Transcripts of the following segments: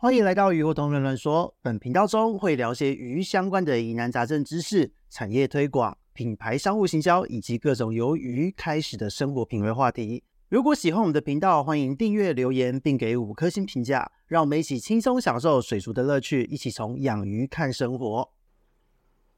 欢迎来到鱼活通乱乱说。本频道中会聊些鱼相关的疑难杂症知识、产业推广、品牌商务行销以及各种由鱼开始的生活品味话题。如果喜欢我们的频道，欢迎订阅、留言并给五颗星评价，让我们一起轻松享受水族的乐趣，一起从养鱼看生活。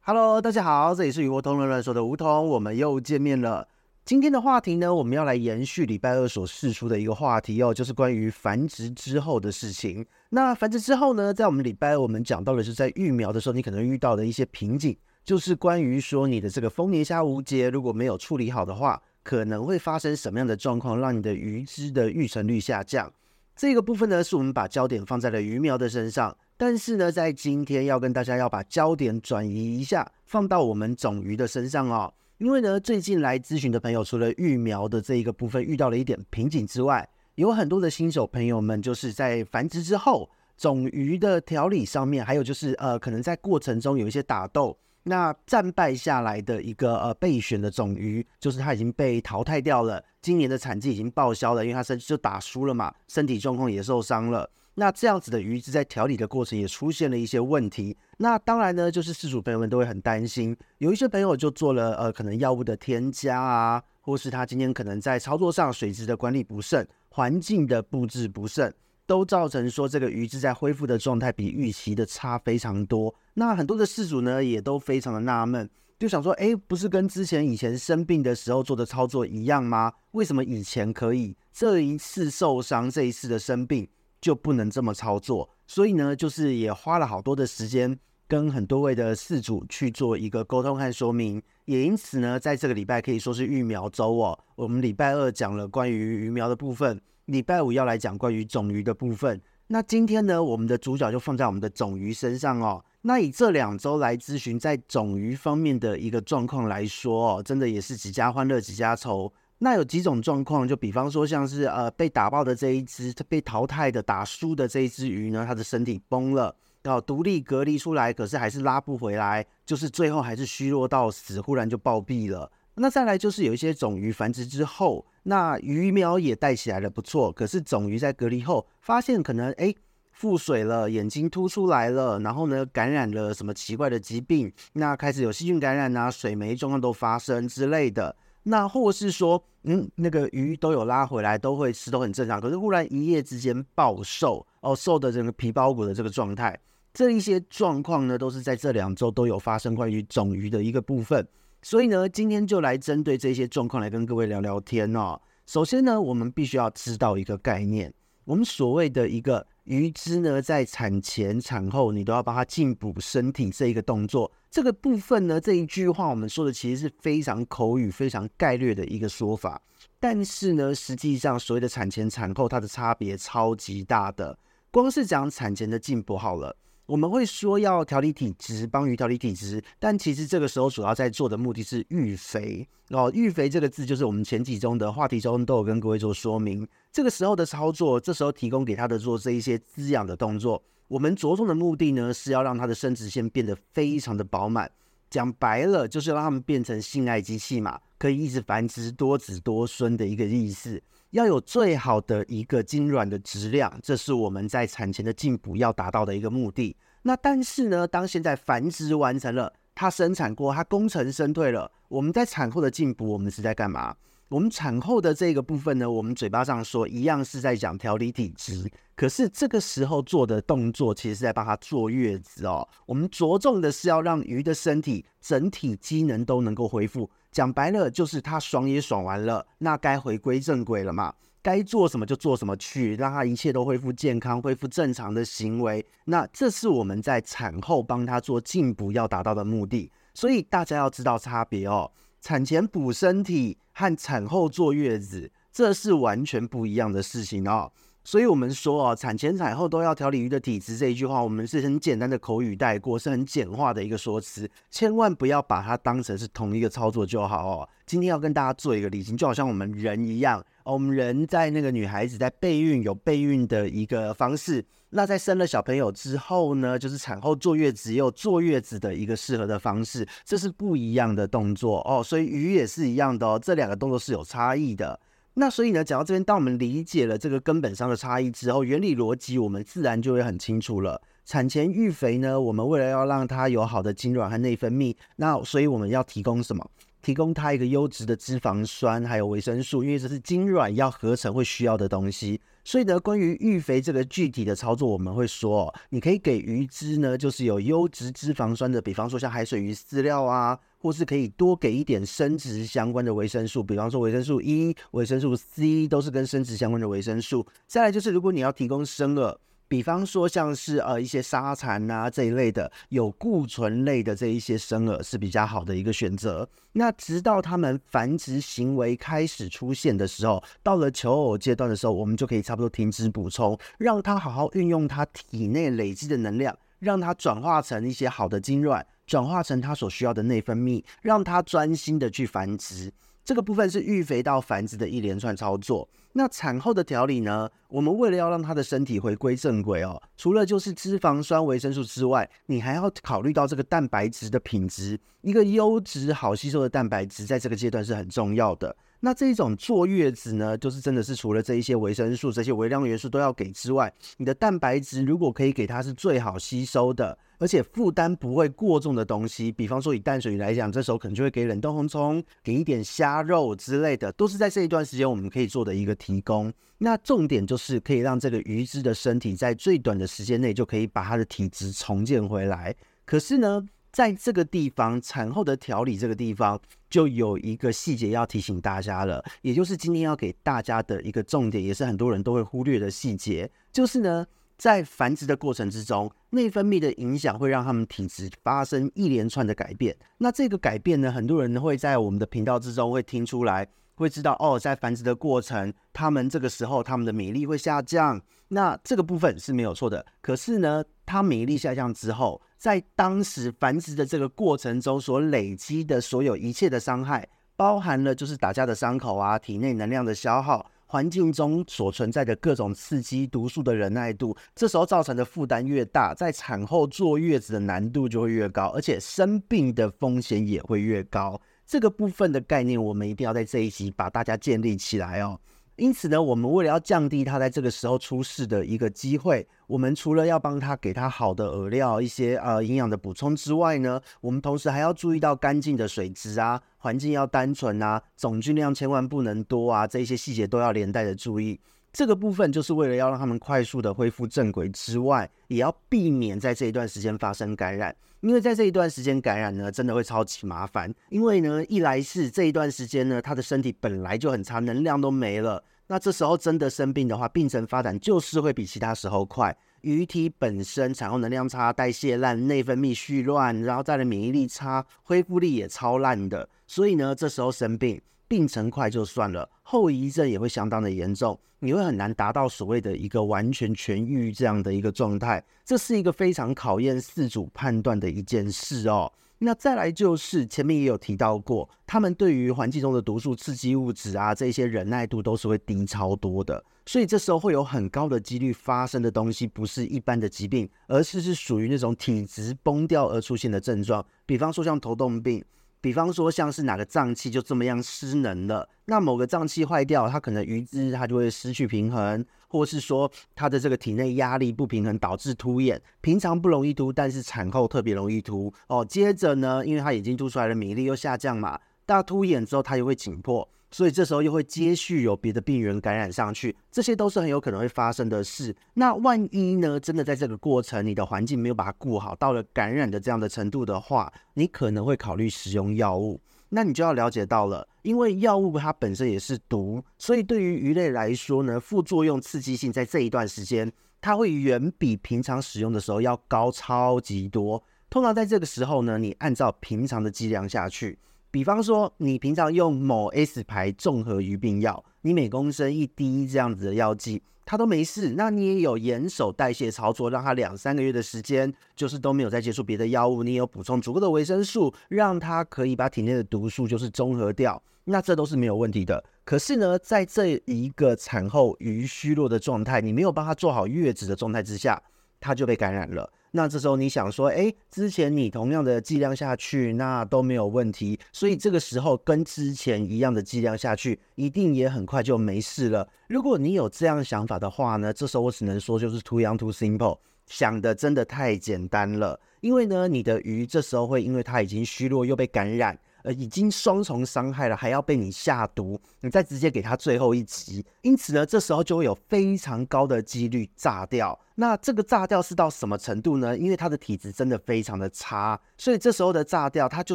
Hello，大家好，这里是鱼活通乱乱说的梧桐，我们又见面了。今天的话题呢，我们要来延续礼拜二所释出的一个话题哦，就是关于繁殖之后的事情。那繁殖之后呢，在我们礼拜二我们讲到的是在育苗的时候，你可能遇到的一些瓶颈，就是关于说你的这个丰年虾无节如果没有处理好的话，可能会发生什么样的状况，让你的鱼只的育成率下降。这个部分呢，是我们把焦点放在了鱼苗的身上，但是呢，在今天要跟大家要把焦点转移一下，放到我们种鱼的身上哦。因为呢，最近来咨询的朋友，除了育苗的这一个部分遇到了一点瓶颈之外，有很多的新手朋友们就是在繁殖之后，种鱼的调理上面，还有就是呃，可能在过程中有一些打斗，那战败下来的一个呃备选的种鱼，就是它已经被淘汰掉了，今年的产季已经报销了，因为它身就打输了嘛，身体状况也受伤了。那这样子的鱼只在调理的过程也出现了一些问题，那当然呢，就是饲主朋友们都会很担心，有一些朋友就做了呃可能药物的添加啊，或是他今天可能在操作上水质的管理不慎，环境的布置不慎，都造成说这个鱼质在恢复的状态比预期的差非常多。那很多的饲主呢也都非常的纳闷，就想说，哎，不是跟之前以前生病的时候做的操作一样吗？为什么以前可以，这一次受伤，这一次的生病？就不能这么操作，所以呢，就是也花了好多的时间跟很多位的饲主去做一个沟通和说明，也因此呢，在这个礼拜可以说是育苗周哦。我们礼拜二讲了关于鱼苗的部分，礼拜五要来讲关于种鱼的部分。那今天呢，我们的主角就放在我们的种鱼身上哦。那以这两周来咨询在种鱼方面的一个状况来说哦，真的也是几家欢乐几家愁。那有几种状况，就比方说像是呃被打爆的这一只，被淘汰的打输的这一只鱼呢，它的身体崩了，要独立隔离出来，可是还是拉不回来，就是最后还是虚弱到死，忽然就暴毙了。那再来就是有一些种鱼繁殖之后，那鱼苗也带起来了不错，可是种鱼在隔离后发现可能哎腹水了，眼睛凸出来了，然后呢感染了什么奇怪的疾病，那开始有细菌感染啊，水霉状况都发生之类的。那或是说，嗯，那个鱼都有拉回来，都会吃，都很正常。可是忽然一夜之间暴瘦，哦，瘦的整个皮包骨的这个状态，这一些状况呢，都是在这两周都有发生关于种鱼的一个部分。所以呢，今天就来针对这些状况来跟各位聊聊天哦。首先呢，我们必须要知道一个概念，我们所谓的一个。鱼只呢，在产前、产后，你都要帮它进补身体这一个动作，这个部分呢，这一句话我们说的其实是非常口语、非常概略的一个说法。但是呢，实际上所谓的产前、产后，它的差别超级大的。光是讲产前的进补好了。我们会说要调理体质，帮鱼调理体质，但其实这个时候主要在做的目的是育肥哦。育肥这个字就是我们前几中的话题中都有跟各位做说明。这个时候的操作，这时候提供给它的做这一些滋养的动作，我们着重的目的呢是要让它的生殖腺变得非常的饱满。讲白了，就是让它们变成性爱机器嘛，可以一直繁殖多子多孙的一个意思。要有最好的一个精卵的质量，这是我们在产前的进补要达到的一个目的。那但是呢，当现在繁殖完成了，它生产过，它功成身退了，我们在产后的进补，我们是在干嘛？我们产后的这个部分呢，我们嘴巴上说一样是在讲调理体质，可是这个时候做的动作，其实是在帮它坐月子哦。我们着重的是要让鱼的身体整体机能都能够恢复。讲白了，就是它爽也爽完了，那该回归正轨了嘛？该做什么就做什么去，让它一切都恢复健康、恢复正常的行为。那这是我们在产后帮它做进补要达到的目的。所以大家要知道差别哦，产前补身体和产后坐月子，这是完全不一样的事情哦。所以我们说哦，产前产后都要调理鱼的体质这一句话，我们是很简单的口语带过，是很简化的一个说辞，千万不要把它当成是同一个操作就好哦。今天要跟大家做一个理清，就好像我们人一样，我们人在那个女孩子在备孕有备孕的一个方式，那在生了小朋友之后呢，就是产后坐月子也有坐月子的一个适合的方式，这是不一样的动作哦。所以鱼也是一样的哦，这两个动作是有差异的。那所以呢，讲到这边，当我们理解了这个根本上的差异之后，原理逻辑我们自然就会很清楚了。产前育肥呢，我们为了要让它有好的精卵和内分泌，那所以我们要提供什么？提供它一个优质的脂肪酸，还有维生素，因为这是精卵要合成会需要的东西。所以呢，关于育肥这个具体的操作，我们会说，你可以给鱼汁呢，就是有优质脂肪酸的，比方说像海水鱼饲料啊，或是可以多给一点生殖相关的维生素，比方说维生素 E、维生素 C，都是跟生殖相关的维生素。再来就是，如果你要提供生饵。比方说，像是呃一些沙蚕啊这一类的有固醇类的这一些生饵是比较好的一个选择。那直到它们繁殖行为开始出现的时候，到了求偶阶段的时候，我们就可以差不多停止补充，让它好好运用它体内累积的能量，让它转化成一些好的精卵，转化成它所需要的内分泌，让它专心的去繁殖。这个部分是育肥到繁殖的一连串操作。那产后的调理呢？我们为了要让他的身体回归正轨哦，除了就是脂肪酸、维生素之外，你还要考虑到这个蛋白质的品质。一个优质、好吸收的蛋白质，在这个阶段是很重要的。那这种坐月子呢，就是真的是除了这一些维生素、这些微量元素都要给之外，你的蛋白质如果可以给它是最好吸收的。而且负担不会过重的东西，比方说以淡水鱼来讲，这时候可能就会给冷冻红葱，给一点虾肉之类的，都是在这一段时间我们可以做的一个提供。那重点就是可以让这个鱼只的身体在最短的时间内就可以把它的体质重建回来。可是呢，在这个地方产后的调理这个地方，就有一个细节要提醒大家了，也就是今天要给大家的一个重点，也是很多人都会忽略的细节，就是呢。在繁殖的过程之中，内分泌的影响会让他们体质发生一连串的改变。那这个改变呢，很多人会在我们的频道之中会听出来，会知道哦，在繁殖的过程，他们这个时候他们的免疫力会下降。那这个部分是没有错的。可是呢，他免疫力下降之后，在当时繁殖的这个过程中所累积的所有一切的伤害，包含了就是打架的伤口啊，体内能量的消耗。环境中所存在的各种刺激、毒素的忍耐度，这时候造成的负担越大，在产后坐月子的难度就会越高，而且生病的风险也会越高。这个部分的概念，我们一定要在这一集把大家建立起来哦。因此呢，我们为了要降低它在这个时候出事的一个机会，我们除了要帮它给它好的饵料、一些呃营养的补充之外呢，我们同时还要注意到干净的水质啊，环境要单纯啊，总菌量千万不能多啊，这些细节都要连带的注意。这个部分就是为了要让他们快速的恢复正轨之外，也要避免在这一段时间发生感染，因为在这一段时间感染呢，真的会超级麻烦。因为呢，一来是这一段时间呢，他的身体本来就很差，能量都没了。那这时候真的生病的话，病程发展就是会比其他时候快。鱼体本身产后能量差、代谢烂、内分泌絮乱，然后再来免疫力差、恢复力也超烂的，所以呢，这时候生病，病程快就算了，后遗症也会相当的严重，你会很难达到所谓的一个完全痊愈这样的一个状态。这是一个非常考验四主判断的一件事哦。那再来就是前面也有提到过，他们对于环境中的毒素、刺激物质啊，这些忍耐度都是会低超多的，所以这时候会有很高的几率发生的东西，不是一般的疾病，而是是属于那种体质崩掉而出现的症状，比方说像头痛病。比方说，像是哪个脏器就这么样失能了，那某个脏器坏掉，它可能鱼只它就会失去平衡，或是说它的这个体内压力不平衡导致突眼，平常不容易突，但是产后特别容易突哦。接着呢，因为它眼睛凸出来的免疫力又下降嘛，大突眼之后它也会紧迫。所以这时候又会接续有别的病人感染上去，这些都是很有可能会发生的事。那万一呢，真的在这个过程，你的环境没有把它顾好，到了感染的这样的程度的话，你可能会考虑使用药物。那你就要了解到了，因为药物它本身也是毒，所以对于鱼类来说呢，副作用刺激性在这一段时间，它会远比平常使用的时候要高超级多。通常在这个时候呢，你按照平常的剂量下去。比方说，你平常用某 S 牌综合鱼病药，你每公升一滴这样子的药剂，它都没事。那你也有严守代谢操作，让它两三个月的时间，就是都没有再接触别的药物，你有补充足够的维生素，让它可以把体内的毒素就是中和掉，那这都是没有问题的。可是呢，在这一个产后鱼虚弱的状态，你没有帮它做好月子的状态之下。它就被感染了。那这时候你想说，哎，之前你同样的剂量下去，那都没有问题，所以这个时候跟之前一样的剂量下去，一定也很快就没事了。如果你有这样想法的话呢，这时候我只能说就是 too young too simple，想的真的太简单了。因为呢，你的鱼这时候会因为它已经虚弱又被感染。呃，已经双重伤害了，还要被你下毒，你再直接给他最后一击，因此呢，这时候就会有非常高的几率炸掉。那这个炸掉是到什么程度呢？因为他的体质真的非常的差，所以这时候的炸掉，他就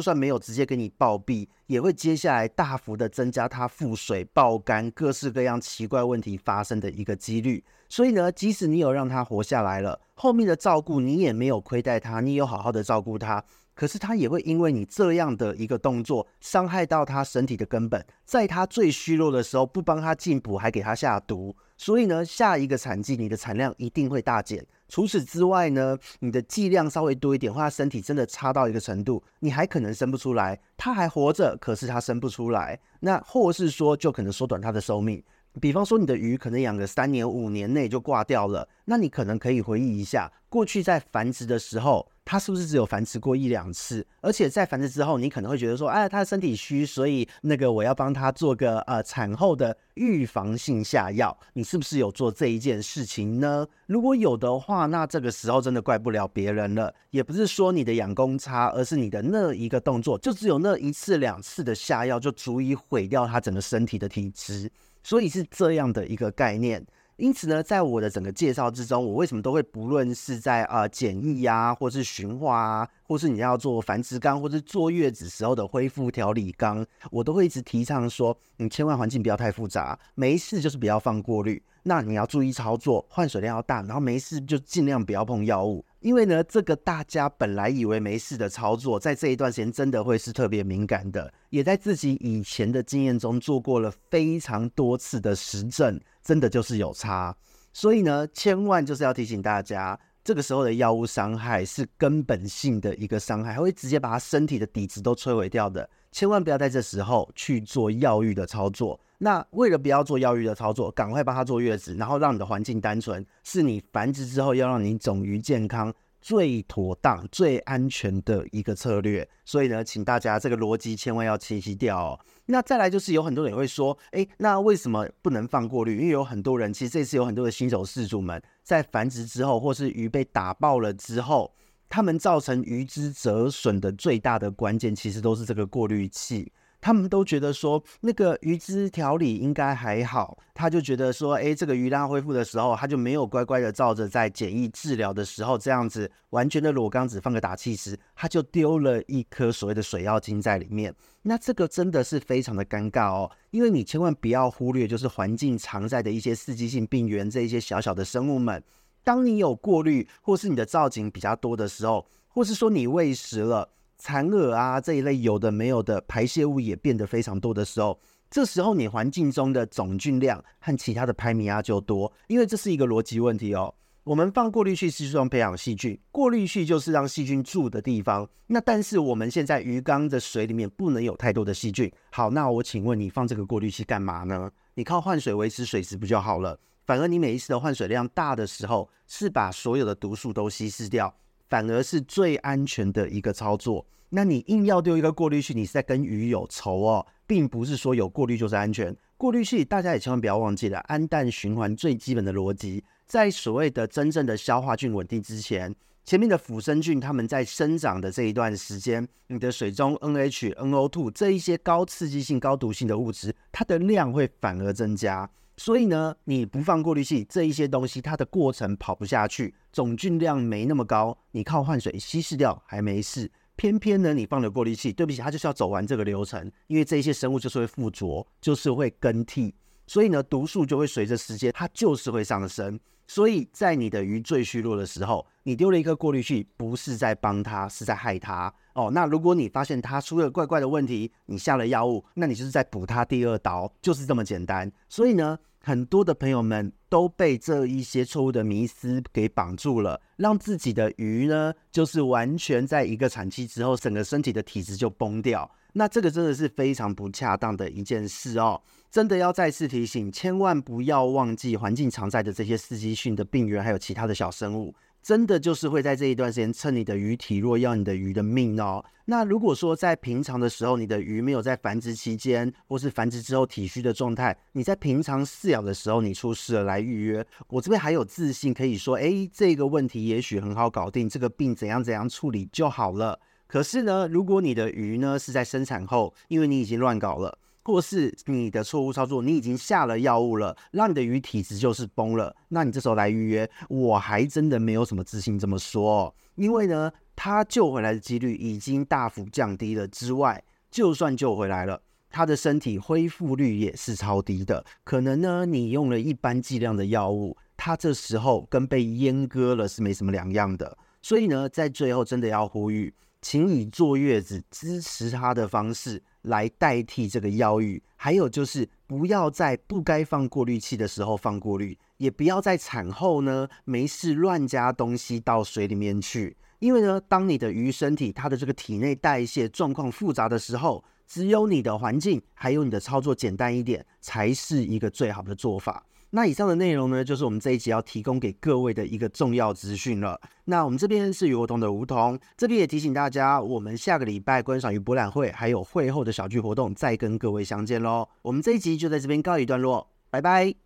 算没有直接给你暴毙，也会接下来大幅的增加他腹水、爆肝、各式各样奇怪问题发生的一个几率。所以呢，即使你有让他活下来了，后面的照顾你也没有亏待他，你有好好的照顾他。可是他也会因为你这样的一个动作，伤害到他身体的根本，在他最虚弱的时候不帮他进补，还给他下毒，所以呢，下一个产季你的产量一定会大减。除此之外呢，你的剂量稍微多一点，或他身体真的差到一个程度，你还可能生不出来。他还活着，可是他生不出来，那或是说就可能缩短他的寿命。比方说，你的鱼可能养个三年、五年内就挂掉了，那你可能可以回忆一下，过去在繁殖的时候，它是不是只有繁殖过一两次？而且在繁殖之后，你可能会觉得说，哎，它的身体虚，所以那个我要帮它做个呃产后的预防性下药，你是不是有做这一件事情呢？如果有的话，那这个时候真的怪不了别人了，也不是说你的养功差，而是你的那一个动作，就只有那一次两次的下药，就足以毁掉它整个身体的体质。所以是这样的一个概念，因此呢，在我的整个介绍之中，我为什么都会不论是在啊、呃、检疫啊，或是驯化啊，或是你要做繁殖缸，或是坐月子时候的恢复调理缸，我都会一直提倡说，你千万环境不要太复杂，没事就是不要放过滤，那你要注意操作，换水量要大，然后没事就尽量不要碰药物。因为呢，这个大家本来以为没事的操作，在这一段时间真的会是特别敏感的，也在自己以前的经验中做过了非常多次的实证，真的就是有差。所以呢，千万就是要提醒大家，这个时候的药物伤害是根本性的一个伤害，还会直接把他身体的底子都摧毁掉的。千万不要在这时候去做药浴的操作。那为了不要做药浴的操作，赶快帮他坐月子，然后让你的环境单纯，是你繁殖之后要让你种鱼健康最妥当、最安全的一个策略。所以呢，请大家这个逻辑千万要清晰掉哦。那再来就是有很多人也会说，诶，那为什么不能放过滤？因为有很多人其实这次有很多的新手饲主们在繁殖之后，或是鱼被打爆了之后，它们造成鱼只折损的最大的关键，其实都是这个过滤器。他们都觉得说那个鱼只调理应该还好，他就觉得说，哎，这个鱼让它恢复的时候，他就没有乖乖的照着在检疫治疗的时候这样子完全的裸缸只放个打气石，他就丢了一颗所谓的水药精在里面。那这个真的是非常的尴尬哦，因为你千万不要忽略，就是环境常在的一些刺激性病原这一些小小的生物们。当你有过滤或是你的造景比较多的时候，或是说你喂食了。残饵啊，这一类有的没有的排泄物也变得非常多的时候，这时候你环境中的总菌量和其他的拍米亚就多，因为这是一个逻辑问题哦。我们放过滤器是用培养细菌，过滤器就是让细菌住的地方。那但是我们现在鱼缸的水里面不能有太多的细菌。好，那我请问你放这个过滤器干嘛呢？你靠换水维持水质不就好了？反而你每一次的换水量大的时候，是把所有的毒素都稀释掉。反而是最安全的一个操作。那你硬要丢一个过滤器，你是在跟鱼有仇哦，并不是说有过滤就是安全。过滤器大家也千万不要忘记了，氨氮循环最基本的逻辑，在所谓的真正的消化菌稳定之前，前面的腐生菌它们在生长的这一段时间，你的水中 NH、NO2 这一些高刺激性、高毒性的物质，它的量会反而增加。所以呢，你不放过滤器，这一些东西它的过程跑不下去，总菌量没那么高，你靠换水稀释掉还没事。偏偏呢，你放了过滤器，对不起，它就是要走完这个流程，因为这一些生物就是会附着，就是会更替，所以呢，毒素就会随着时间，它就是会上升。所以在你的鱼最虚弱的时候，你丢了一个过滤器，不是在帮它，是在害它。哦，那如果你发现它出了怪怪的问题，你下了药物，那你就是在补它第二刀，就是这么简单。所以呢，很多的朋友们都被这一些错误的迷思给绑住了，让自己的鱼呢，就是完全在一个产期之后，整个身体的体质就崩掉。那这个真的是非常不恰当的一件事哦，真的要再次提醒，千万不要忘记环境常在的这些刺激性的病原，还有其他的小生物。真的就是会在这一段时间趁你的鱼体弱，要你的鱼的命哦。那如果说在平常的时候，你的鱼没有在繁殖期间，或是繁殖之后体虚的状态，你在平常饲养的时候你出事了来预约，我这边还有自信可以说，诶，这个问题也许很好搞定，这个病怎样怎样处理就好了。可是呢，如果你的鱼呢是在生产后，因为你已经乱搞了。或是你的错误操作，你已经下了药物了，让你的鱼体质就是崩了。那你这时候来预约，我还真的没有什么自信这么说。因为呢，它救回来的几率已经大幅降低了。之外，就算救回来了，它的身体恢复率也是超低的。可能呢，你用了一般剂量的药物，它这时候跟被阉割了是没什么两样的。所以呢，在最后真的要呼吁，请以坐月子支持它的方式。来代替这个药浴，还有就是不要在不该放过滤器的时候放过滤，也不要在产后呢没事乱加东西到水里面去，因为呢，当你的鱼身体它的这个体内代谢状况复杂的时候，只有你的环境还有你的操作简单一点，才是一个最好的做法。那以上的内容呢，就是我们这一集要提供给各位的一个重要资讯了。那我们这边是鱼活通的梧桐，这边也提醒大家，我们下个礼拜观赏鱼博览会还有会后的小聚活动，再跟各位相见喽。我们这一集就在这边告一段落，拜拜。